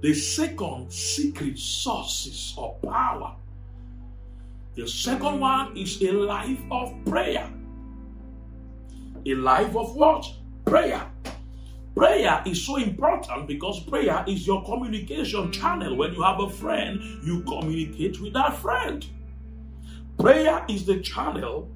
the second secret sources of power. The second one is a life of prayer. A life of what? Prayer. Prayer is so important because prayer is your communication channel. When you have a friend, you communicate with that friend. Prayer is the channel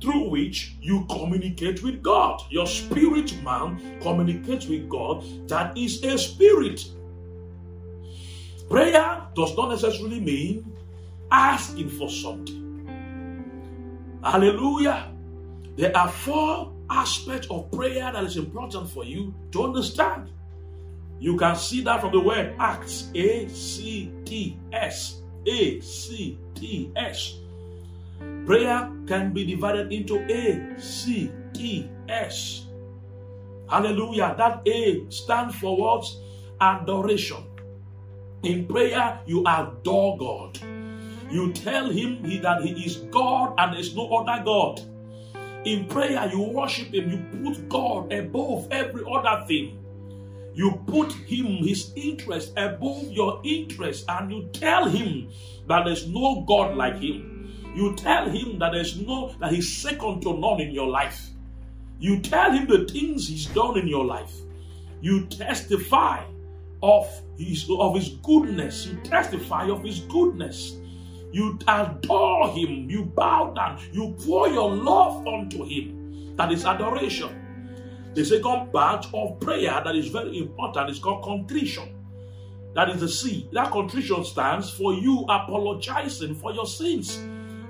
through which you communicate with God. Your spirit man communicates with God, that is a spirit. Prayer does not necessarily mean asking for something. Hallelujah. There are four aspects of prayer that is important for you to understand. You can see that from the word Acts A C T S. A C T S. Prayer can be divided into A, C, T, S. Hallelujah. That A stands for what? Adoration. In prayer, you adore God. You tell Him that He is God and there's no other God. In prayer, you worship Him. You put God above every other thing. You put Him, His interest above your interest, and you tell Him that there's no God like Him. You tell him that there's no that he's second to none in your life. You tell him the things he's done in your life. You testify of of his goodness. You testify of his goodness. You adore him. You bow down. You pour your love unto him. That is adoration. The second part of prayer that is very important is called contrition. That is the C. That contrition stands for you apologizing for your sins.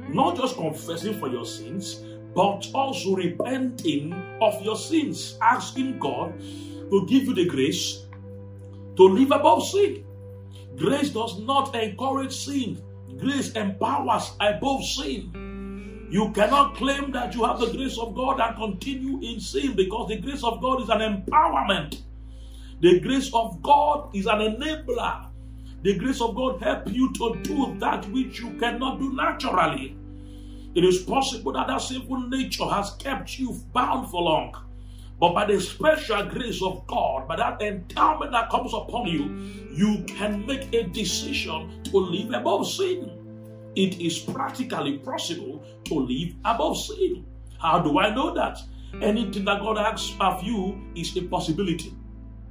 Not just confessing for your sins, but also repenting of your sins, asking God to give you the grace to live above sin. Grace does not encourage sin, grace empowers above sin. You cannot claim that you have the grace of God and continue in sin because the grace of God is an empowerment. The grace of God is an enabler. The grace of God help you to do that which you cannot do naturally. It is possible that that sinful nature has kept you bound for long. But by the special grace of God, by that endowment that comes upon you, mm. you can make a decision to live above sin. It is practically possible to live above sin. How do I know that? Anything that God asks of you is a possibility.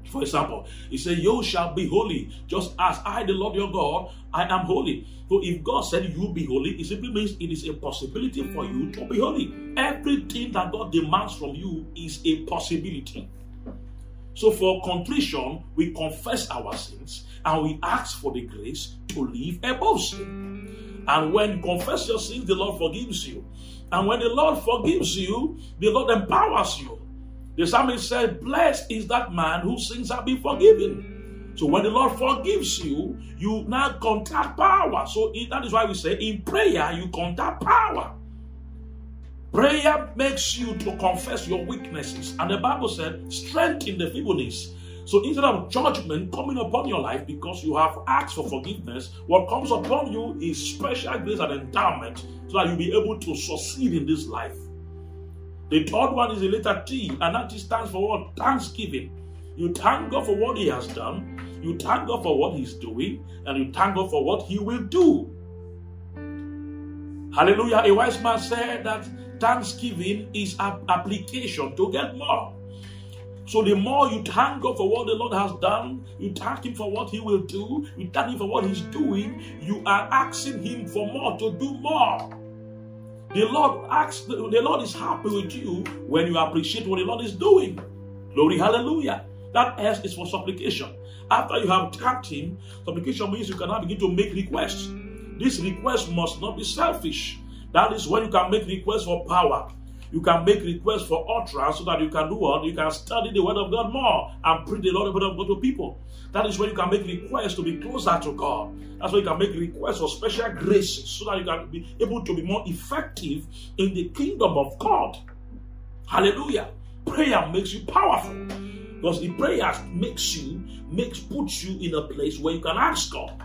For example, he said, You shall be holy, just as I, the Lord your God, I am holy. So if God said you be holy, it simply means it is a possibility for you to be holy. Everything that God demands from you is a possibility. So for contrition, we confess our sins and we ask for the grace to live above sin. And when you confess your sins, the Lord forgives you. And when the Lord forgives you, the Lord empowers you. The psalmist said, Blessed is that man whose sins have been forgiven. So when the Lord forgives you, you now contact power. So that is why we say in prayer, you contact power. Prayer makes you to confess your weaknesses. And the Bible said, strengthen the feebleness. So instead of judgment coming upon your life because you have asked for forgiveness, what comes upon you is special grace and endowment so that you'll be able to succeed in this life. The third one is the letter T, and that stands for what? Thanksgiving. You thank God for what He has done, you thank God for what He's doing, and you thank God for what He will do. Hallelujah. A wise man said that thanksgiving is an application to get more. So the more you thank God for what the Lord has done, you thank Him for what He will do, you thank Him for what He's doing, you are asking Him for more to do more. The Lord asks, the Lord is happy with you when you appreciate what the Lord is doing. Glory, hallelujah. That S is for supplication. After you have thanked Him, supplication means you can now begin to make requests. This request must not be selfish. That is when you can make requests for power. You can make requests for utterance so that you can do what? You can study the Word of God more and preach the Lord of God to people. That is when you can make requests to be closer to God. That's when you can make requests for special graces so that you can be able to be more effective in the kingdom of God. Hallelujah. Prayer makes you powerful. Because the prayer makes you, makes puts you in a place where you can ask God.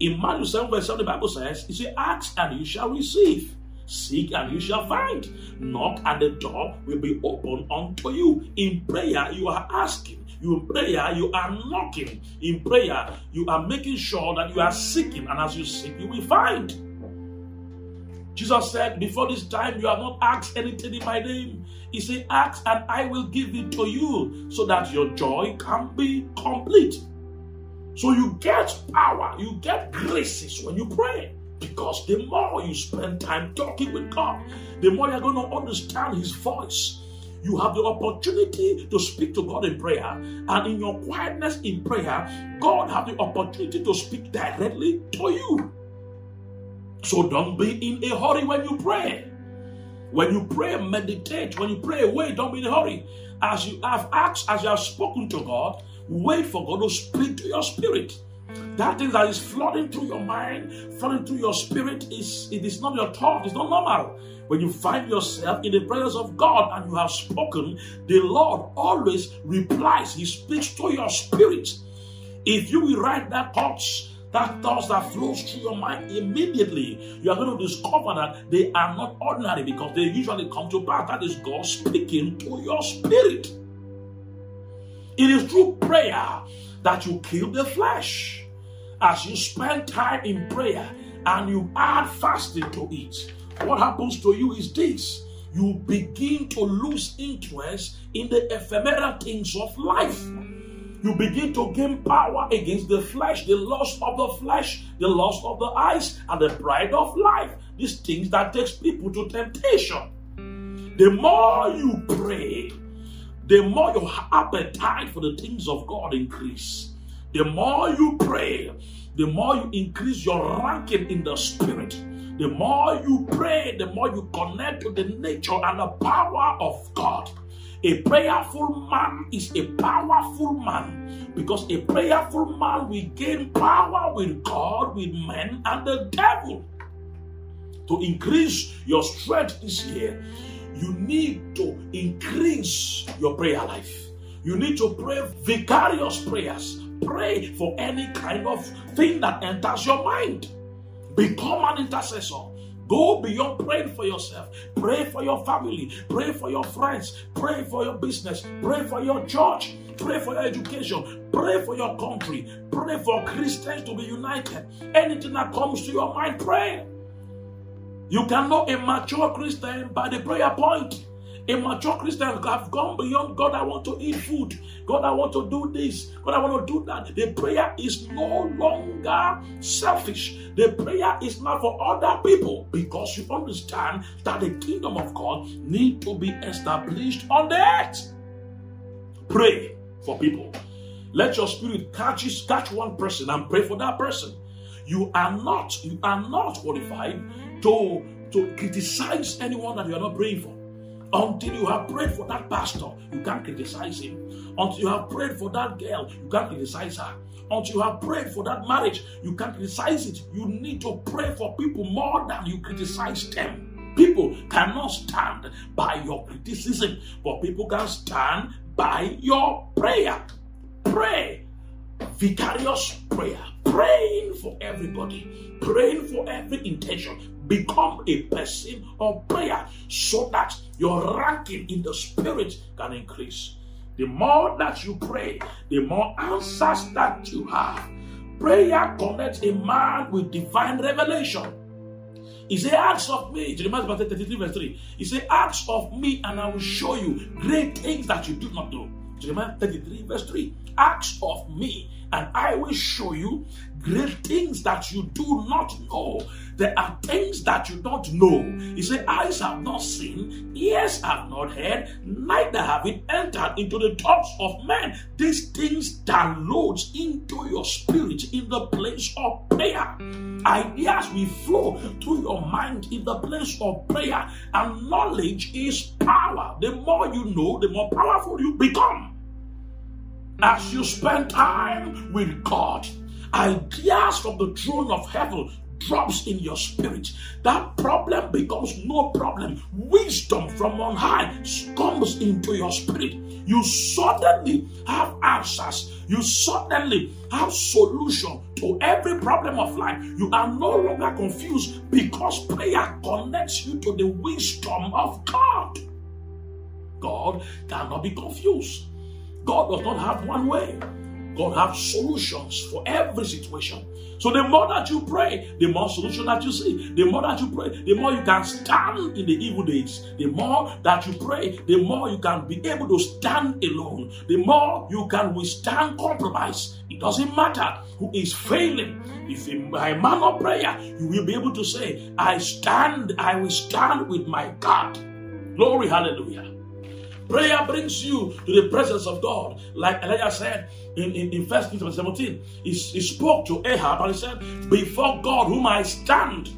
In Matthew 7, verse 7, the Bible says, It says, Ask and you shall receive. Seek and you shall find. Knock and the door will be open unto you. In prayer, you are asking. You in prayer, you are knocking. In prayer, you are making sure that you are seeking, and as you seek, you will find. Jesus said, Before this time, you have not asked anything in my name. He said, Ask and I will give it to you so that your joy can be complete. So you get power, you get graces when you pray. Because the more you spend time talking with God, the more you're going to understand His voice. You have the opportunity to speak to God in prayer, and in your quietness in prayer, God have the opportunity to speak directly to you. So don't be in a hurry when you pray. When you pray, meditate. When you pray, wait, don't be in a hurry. As you have asked, as you have spoken to God, wait for God to speak to your spirit. That thing that is flooding through your mind, flooding through your spirit, is it is not your thought, it's not normal. When you find yourself in the presence of God and you have spoken, the Lord always replies, He speaks to your spirit. If you will write that thoughts, that thoughts that flows through your mind immediately, you are going to discover that they are not ordinary because they usually come to pass. That is God speaking to your spirit. It is through prayer that you kill the flesh. As you spend time in prayer and you add fasting to it, what happens to you is this you begin to lose interest in the ephemeral things of life. You begin to gain power against the flesh, the lust of the flesh, the lust of the eyes, and the pride of life. These things that takes people to temptation. The more you pray, the more your appetite for the things of God increase. The more you pray, the more you increase your ranking in the spirit. The more you pray, the more you connect to the nature and the power of God. A prayerful man is a powerful man because a prayerful man will gain power with God, with men, and the devil. To increase your strength this year, you need to increase your prayer life. You need to pray vicarious prayers. Pray for any kind of thing that enters your mind. Become an intercessor. Go beyond praying for yourself. Pray for your family. Pray for your friends. Pray for your business. Pray for your church. Pray for your education. Pray for your country. Pray for Christians to be united. Anything that comes to your mind, pray. You can know a mature Christian by the prayer point. A mature Christian have gone beyond God. I want to eat food. God, I want to do this. God, I want to do that. The prayer is no longer selfish. The prayer is not for other people because you understand that the kingdom of God need to be established on the earth. Pray for people. Let your spirit catch, catch one person and pray for that person. You are not, you are not qualified to, to criticize anyone that you are not praying for. Until you have prayed for that pastor, you can't criticize him. Until you have prayed for that girl, you can't criticize her. Until you have prayed for that marriage, you can't criticize it. You need to pray for people more than you criticize them. People cannot stand by your criticism, but people can stand by your prayer. Pray. Vicarious prayer praying for everybody, praying for every intention. Become a person of prayer so that your ranking in the spirit can increase. The more that you pray, the more answers that you have. Prayer connects a man with divine revelation. He said, Ask of me, Jeremiah 33, verse 3. He said, Ask of me, and I will show you great things that you do not know. Jeremiah 33, verse 3. Ask of me, and I will show you great things that you do not know. There are things that you don't know. He said, Eyes have not seen, ears have not heard, neither have it entered into the thoughts of men. These things downloads into your spirit in the place of prayer. Ideas will flow through your mind in the place of prayer, and knowledge is power. The more you know, the more powerful you become as you spend time with God, ideas from the throne of heaven drops in your spirit. That problem becomes no problem. Wisdom from on high comes into your spirit. You suddenly have answers. You suddenly have solution to every problem of life. You are no longer confused because prayer connects you to the wisdom of God. God cannot be confused. God does not have one way. God has solutions for every situation. So the more that you pray, the more solution that you see. The more that you pray, the more you can stand in the evil days. The more that you pray, the more you can be able to stand alone. The more you can withstand compromise. It doesn't matter who is failing. If a man of prayer, you will be able to say, I stand, I will stand with my God. Glory, hallelujah. Prayer brings you to the presence of God. Like Elijah said in, in, in 1 Kings 17, he, he spoke to Ahab and he said, Before God whom I stand,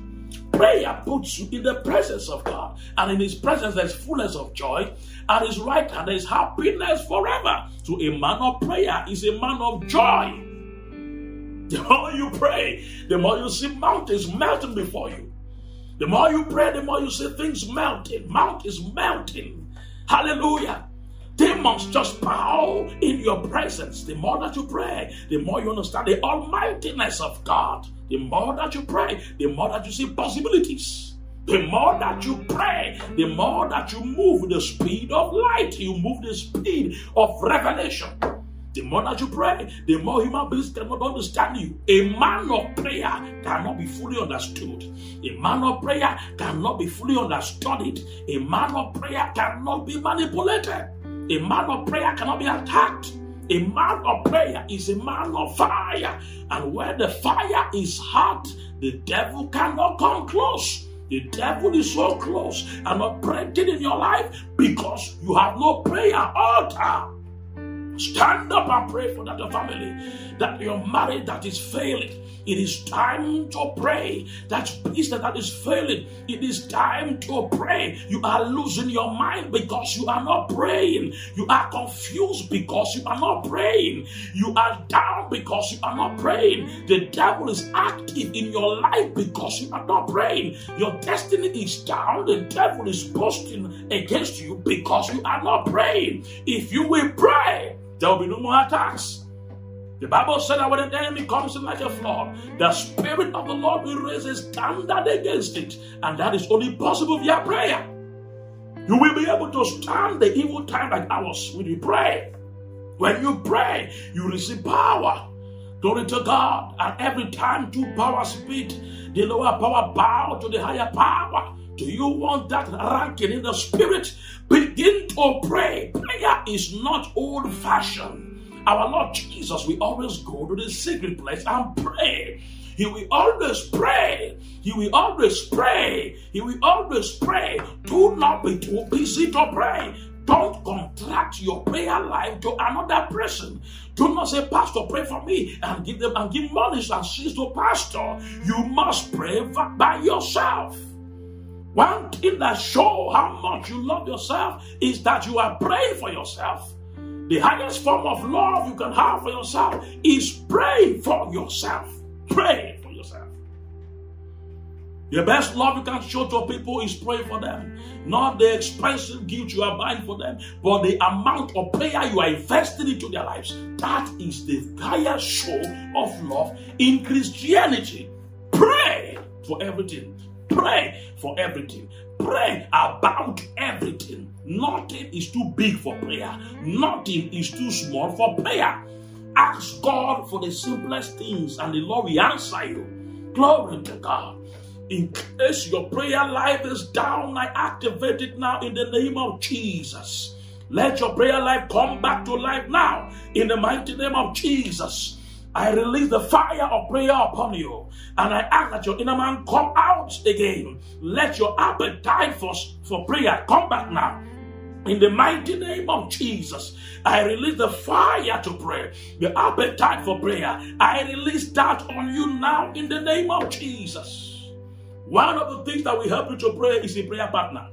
prayer puts you in the presence of God. And in his presence there's fullness of joy. At his right hand there's happiness forever. So a man of prayer is a man of joy. The more you pray, the more you see mountains melting before you. The more you pray, the more you see things melting. Mountains melting. Hallelujah. Demons just bow in your presence. The more that you pray, the more you understand the almightiness of God. The more that you pray, the more that you see possibilities. The more that you pray, the more that you move the speed of light, you move the speed of revelation. The more that you pray, the more human beings cannot understand you. A man of prayer cannot be fully understood. A man of prayer cannot be fully understood. A man of prayer cannot be manipulated. A man of prayer cannot be attacked. A man of prayer is a man of fire. And where the fire is hot, the devil cannot come close. The devil is so close and operating in your life because you have no prayer altar. Stand up and pray for that family, that your marriage that is failing. It is time to pray. That business that is failing. It is time to pray. You are losing your mind because you are not praying. You are confused because you are not praying. You are down because you are not praying. The devil is active in your life because you are not praying. Your destiny is down. The devil is boasting against you because you are not praying. If you will pray, there will be no more attacks. The Bible said that when the enemy comes in like a flood, the Spirit of the Lord will raise a standard against it. And that is only possible via prayer. You will be able to stand the evil time like ours when you pray. When you pray, you receive power. Glory to God. And every time two powers meet, the lower power bow to the higher power. Do you want that ranking in the spirit? Begin to pray. Prayer is not old fashioned. Our Lord Jesus, we always go to the secret place and pray. He will always pray. He will always pray. He will always pray. Do not be too busy to pray. Don't contract your prayer life to another person. Do not say, Pastor, pray for me and give them and give money and seeds to Pastor. You must pray by yourself. One thing that shows how much you love yourself is that you are praying for yourself. The highest form of love you can have for yourself is pray for yourself. Pray for yourself. The best love you can show to people is pray for them. Not the expensive gift you are buying for them, but the amount of prayer you are investing into their lives. That is the highest show of love in Christianity. Pray for everything. Pray for everything. Pray about everything. Nothing is too big for prayer, nothing is too small for prayer. Ask God for the simplest things, and the Lord will answer you. Glory to God. In case your prayer life is down, I activate it now in the name of Jesus. Let your prayer life come back to life now in the mighty name of Jesus. I release the fire of prayer upon you. And I ask that your inner man come out again. Let your appetite for, for prayer come back now. In the mighty name of Jesus, I release the fire to pray, the appetite for prayer. I release that on you now in the name of Jesus. One of the things that will help you to pray is a prayer partner.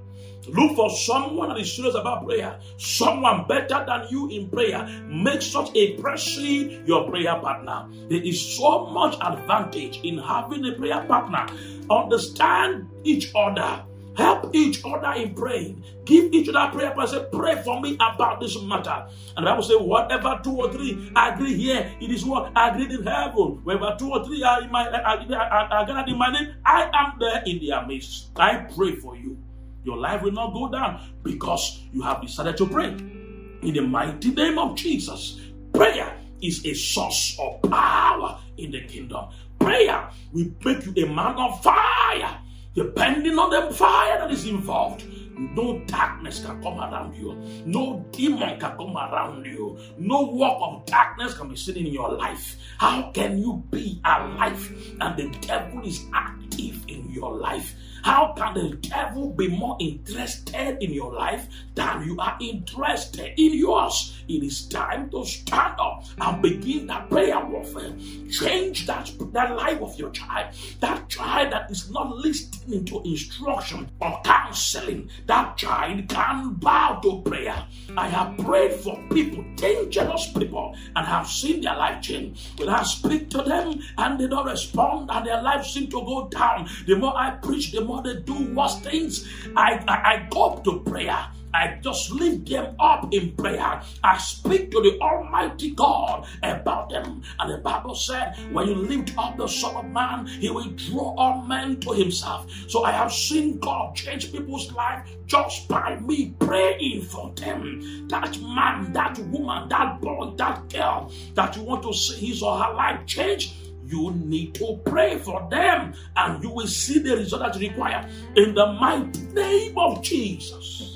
Look for someone that is serious about prayer, someone better than you in prayer. Make such a person your prayer partner. There is so much advantage in having a prayer partner. Understand each other. Help each other in praying. Give each other prayer prayer. Say, pray for me about this matter. And the Bible say, whatever two or three agree here, it is what agreed in heaven. Wherever two or three are in my are, gathered in my name, I am there in their midst. I pray for you. Your life will not go down because you have decided to pray. In the mighty name of Jesus, prayer is a source of power in the kingdom. Prayer will make you a man of fire, depending on the fire that is involved. No darkness can come around you. No demon can come around you. No work of darkness can be seen in your life. How can you be alive and the devil is active in your life? How can the devil be more interested in your life than you are interested in yours? It is time to stand up and begin that prayer warfare. Change that, that life of your child. That child that is not listening to instruction or counseling. That child can bow to prayer. I have prayed for people, dangerous people, and have seen their life change. When I speak to them and they don't respond and their life seems to go down, the more I preach, the more more they do worse things, I, I, I go to prayer. I just lift them up in prayer. I speak to the Almighty God about them. And the Bible said, when you lift up the Son of Man, He will draw all men to Himself. So I have seen God change people's life just by me praying for them. That man, that woman, that boy, that girl that you want to see his or her life change you need to pray for them and you will see the result that you require in the mighty name of Jesus.